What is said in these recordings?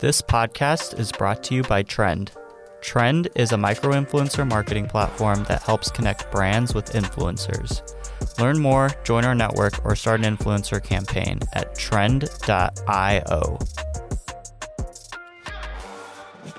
This podcast is brought to you by Trend. Trend is a micro influencer marketing platform that helps connect brands with influencers. Learn more, join our network, or start an influencer campaign at trend.io.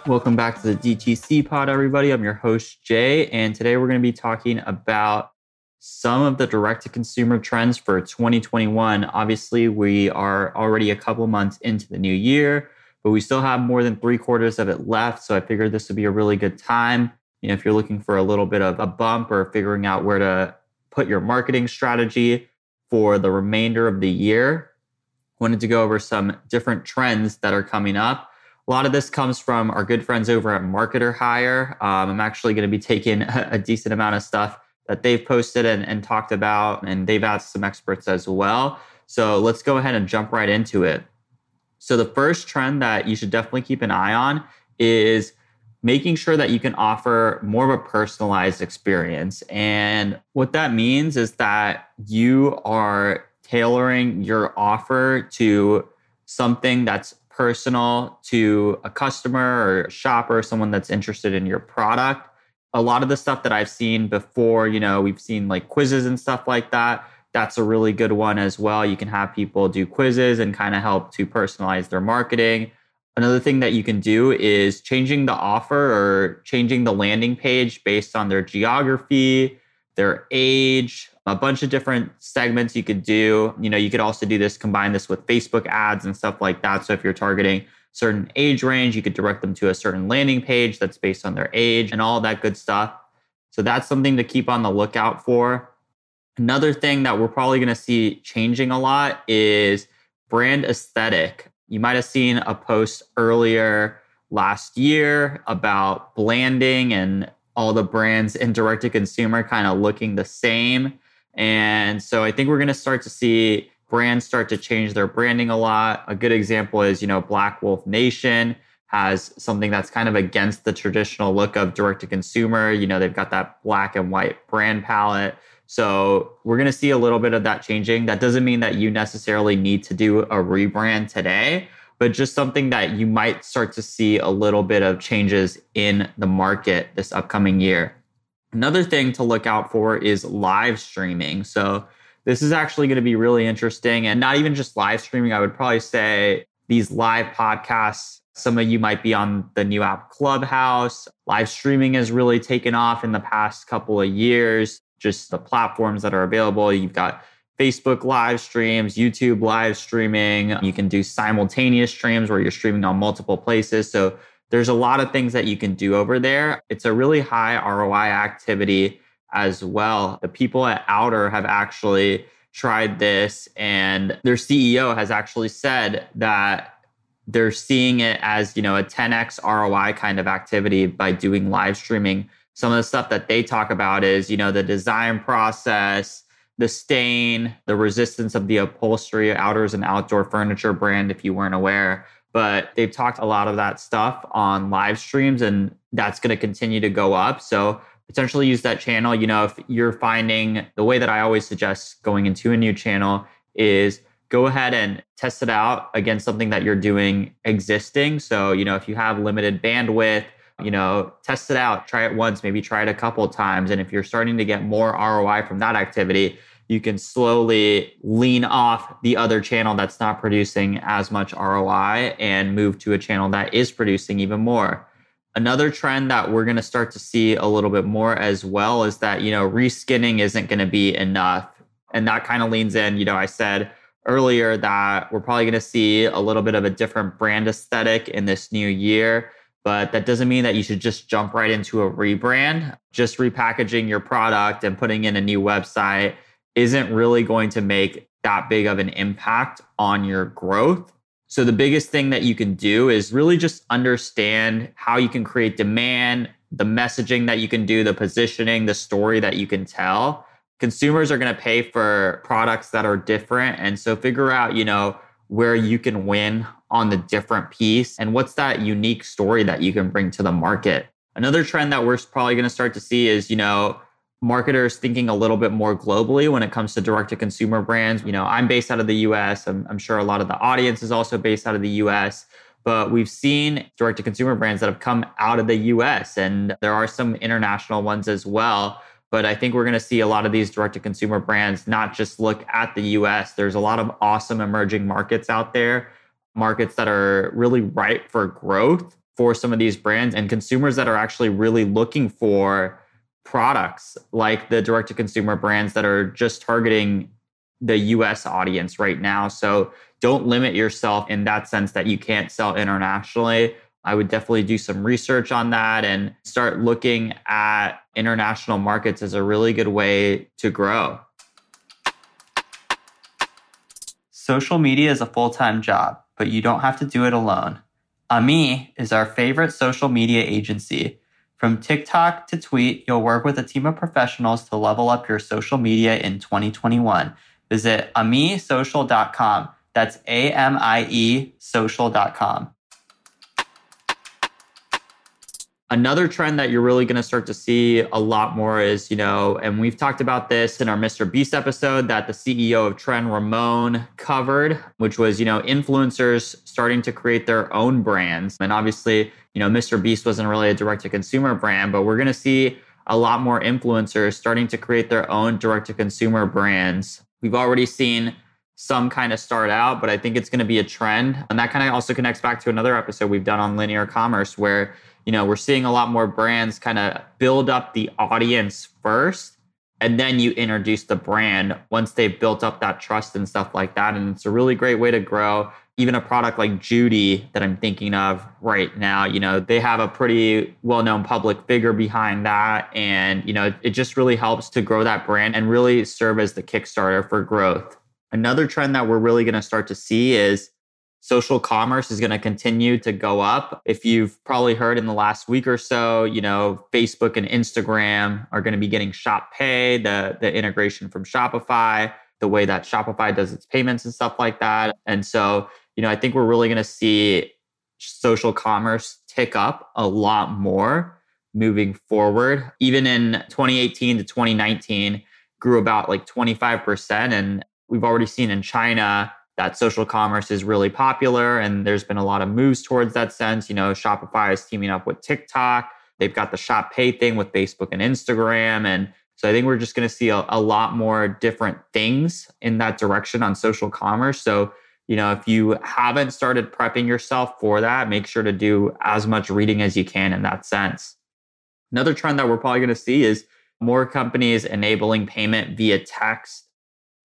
Welcome back to the DTC pod, everybody. I'm your host, Jay, and today we're going to be talking about some of the direct to consumer trends for 2021. Obviously, we are already a couple months into the new year but we still have more than three quarters of it left. So I figured this would be a really good time. You know, if you're looking for a little bit of a bump or figuring out where to put your marketing strategy for the remainder of the year, wanted to go over some different trends that are coming up. A lot of this comes from our good friends over at Marketer Hire. Um, I'm actually going to be taking a, a decent amount of stuff that they've posted and, and talked about, and they've asked some experts as well. So let's go ahead and jump right into it. So the first trend that you should definitely keep an eye on is making sure that you can offer more of a personalized experience. And what that means is that you are tailoring your offer to something that's personal to a customer or shopper, someone that's interested in your product. A lot of the stuff that I've seen before, you know, we've seen like quizzes and stuff like that that's a really good one as well. You can have people do quizzes and kind of help to personalize their marketing. Another thing that you can do is changing the offer or changing the landing page based on their geography, their age, a bunch of different segments you could do. You know, you could also do this, combine this with Facebook ads and stuff like that. So if you're targeting certain age range, you could direct them to a certain landing page that's based on their age and all that good stuff. So that's something to keep on the lookout for. Another thing that we're probably going to see changing a lot is brand aesthetic. You might have seen a post earlier last year about blanding and all the brands in direct to consumer kind of looking the same. And so I think we're going to start to see brands start to change their branding a lot. A good example is, you know, Black Wolf Nation has something that's kind of against the traditional look of direct to consumer. You know, they've got that black and white brand palette. So we're going to see a little bit of that changing. That doesn't mean that you necessarily need to do a rebrand today, but just something that you might start to see a little bit of changes in the market this upcoming year. Another thing to look out for is live streaming. So this is actually going to be really interesting and not even just live streaming. I would probably say these live podcasts. Some of you might be on the new app Clubhouse. Live streaming has really taken off in the past couple of years just the platforms that are available. You've got Facebook live streams, YouTube live streaming. You can do simultaneous streams where you're streaming on multiple places. So there's a lot of things that you can do over there. It's a really high ROI activity as well. The people at Outer have actually tried this, and their CEO has actually said that they're seeing it as you know a 10x ROI kind of activity by doing live streaming some of the stuff that they talk about is, you know, the design process, the stain, the resistance of the upholstery, outers and outdoor furniture brand, if you weren't aware. But they've talked a lot of that stuff on live streams, and that's going to continue to go up. So potentially use that channel. You know, if you're finding the way that I always suggest going into a new channel is go ahead and test it out against something that you're doing existing. So, you know, if you have limited bandwidth, you know, test it out, try it once, maybe try it a couple times. And if you're starting to get more ROI from that activity, you can slowly lean off the other channel that's not producing as much ROI and move to a channel that is producing even more. Another trend that we're going to start to see a little bit more as well is that, you know, reskinning isn't going to be enough. And that kind of leans in, you know, I said earlier that we're probably going to see a little bit of a different brand aesthetic in this new year but that doesn't mean that you should just jump right into a rebrand. Just repackaging your product and putting in a new website isn't really going to make that big of an impact on your growth. So, the biggest thing that you can do is really just understand how you can create demand, the messaging that you can do, the positioning, the story that you can tell. Consumers are going to pay for products that are different. And so, figure out, you know, where you can win on the different piece and what's that unique story that you can bring to the market. Another trend that we're probably going to start to see is, you know, marketers thinking a little bit more globally when it comes to direct to consumer brands. You know, I'm based out of the US. I'm, I'm, sure a lot of the audience is also based out of the US. but we've seen direct to consumer brands that have come out of the US and there are some international ones as well. But I think we're going to see a lot of these direct to consumer brands not just look at the US. There's a lot of awesome emerging markets out there, markets that are really ripe for growth for some of these brands and consumers that are actually really looking for products like the direct to consumer brands that are just targeting the US audience right now. So don't limit yourself in that sense that you can't sell internationally. I would definitely do some research on that and start looking at international markets as a really good way to grow. Social media is a full time job, but you don't have to do it alone. Amie is our favorite social media agency. From TikTok to Tweet, you'll work with a team of professionals to level up your social media in 2021. Visit amiesocial.com. That's A M I E social.com. Another trend that you're really going to start to see a lot more is, you know, and we've talked about this in our Mr. Beast episode that the CEO of Trend, Ramon, covered, which was, you know, influencers starting to create their own brands. And obviously, you know, Mr. Beast wasn't really a direct to consumer brand, but we're going to see a lot more influencers starting to create their own direct to consumer brands. We've already seen some kind of start out, but I think it's going to be a trend. And that kind of also connects back to another episode we've done on linear commerce where you know, we're seeing a lot more brands kind of build up the audience first and then you introduce the brand once they've built up that trust and stuff like that. And it's a really great way to grow. Even a product like Judy that I'm thinking of right now, you know, they have a pretty well known public figure behind that. And, you know, it just really helps to grow that brand and really serve as the Kickstarter for growth. Another trend that we're really going to start to see is social commerce is going to continue to go up. If you've probably heard in the last week or so, you know, Facebook and Instagram are going to be getting Shop Pay, the the integration from Shopify, the way that Shopify does its payments and stuff like that. And so, you know, I think we're really going to see social commerce tick up a lot more moving forward. Even in 2018 to 2019 grew about like 25% and we've already seen in China that social commerce is really popular and there's been a lot of moves towards that sense. You know, Shopify is teaming up with TikTok. They've got the Shop Pay thing with Facebook and Instagram. And so I think we're just going to see a, a lot more different things in that direction on social commerce. So, you know, if you haven't started prepping yourself for that, make sure to do as much reading as you can in that sense. Another trend that we're probably going to see is more companies enabling payment via text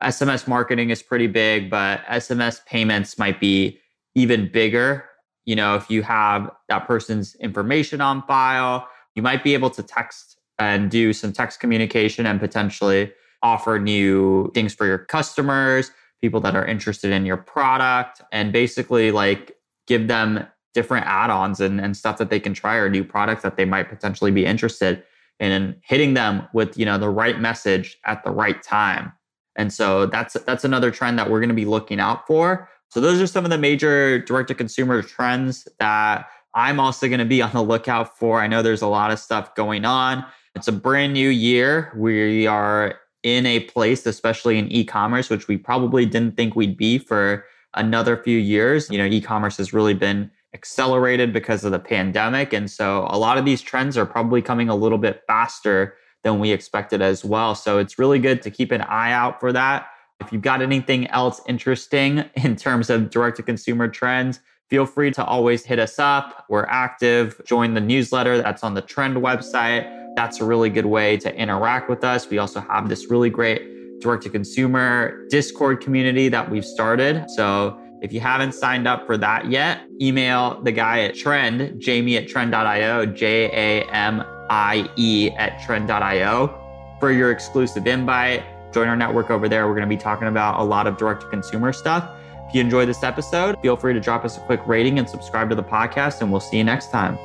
SMS marketing is pretty big, but SMS payments might be even bigger. You know, if you have that person's information on file, you might be able to text and do some text communication and potentially offer new things for your customers, people that are interested in your product, and basically like give them different add-ons and, and stuff that they can try or new products that they might potentially be interested in and hitting them with you know the right message at the right time and so that's that's another trend that we're going to be looking out for. So those are some of the major direct to consumer trends that I'm also going to be on the lookout for. I know there's a lot of stuff going on. It's a brand new year. We are in a place, especially in e-commerce, which we probably didn't think we'd be for another few years. You know, e-commerce has really been accelerated because of the pandemic. And so a lot of these trends are probably coming a little bit faster than we expected as well. So it's really good to keep an eye out for that. If you've got anything else interesting in terms of direct to consumer trends, feel free to always hit us up. We're active. Join the newsletter that's on the Trend website. That's a really good way to interact with us. We also have this really great direct to consumer Discord community that we've started. So if you haven't signed up for that yet, email the guy at Trend, Jamie at trend.io, J A M I-E at trend.io for your exclusive invite. Join our network over there. We're going to be talking about a lot of direct to consumer stuff. If you enjoyed this episode, feel free to drop us a quick rating and subscribe to the podcast, and we'll see you next time.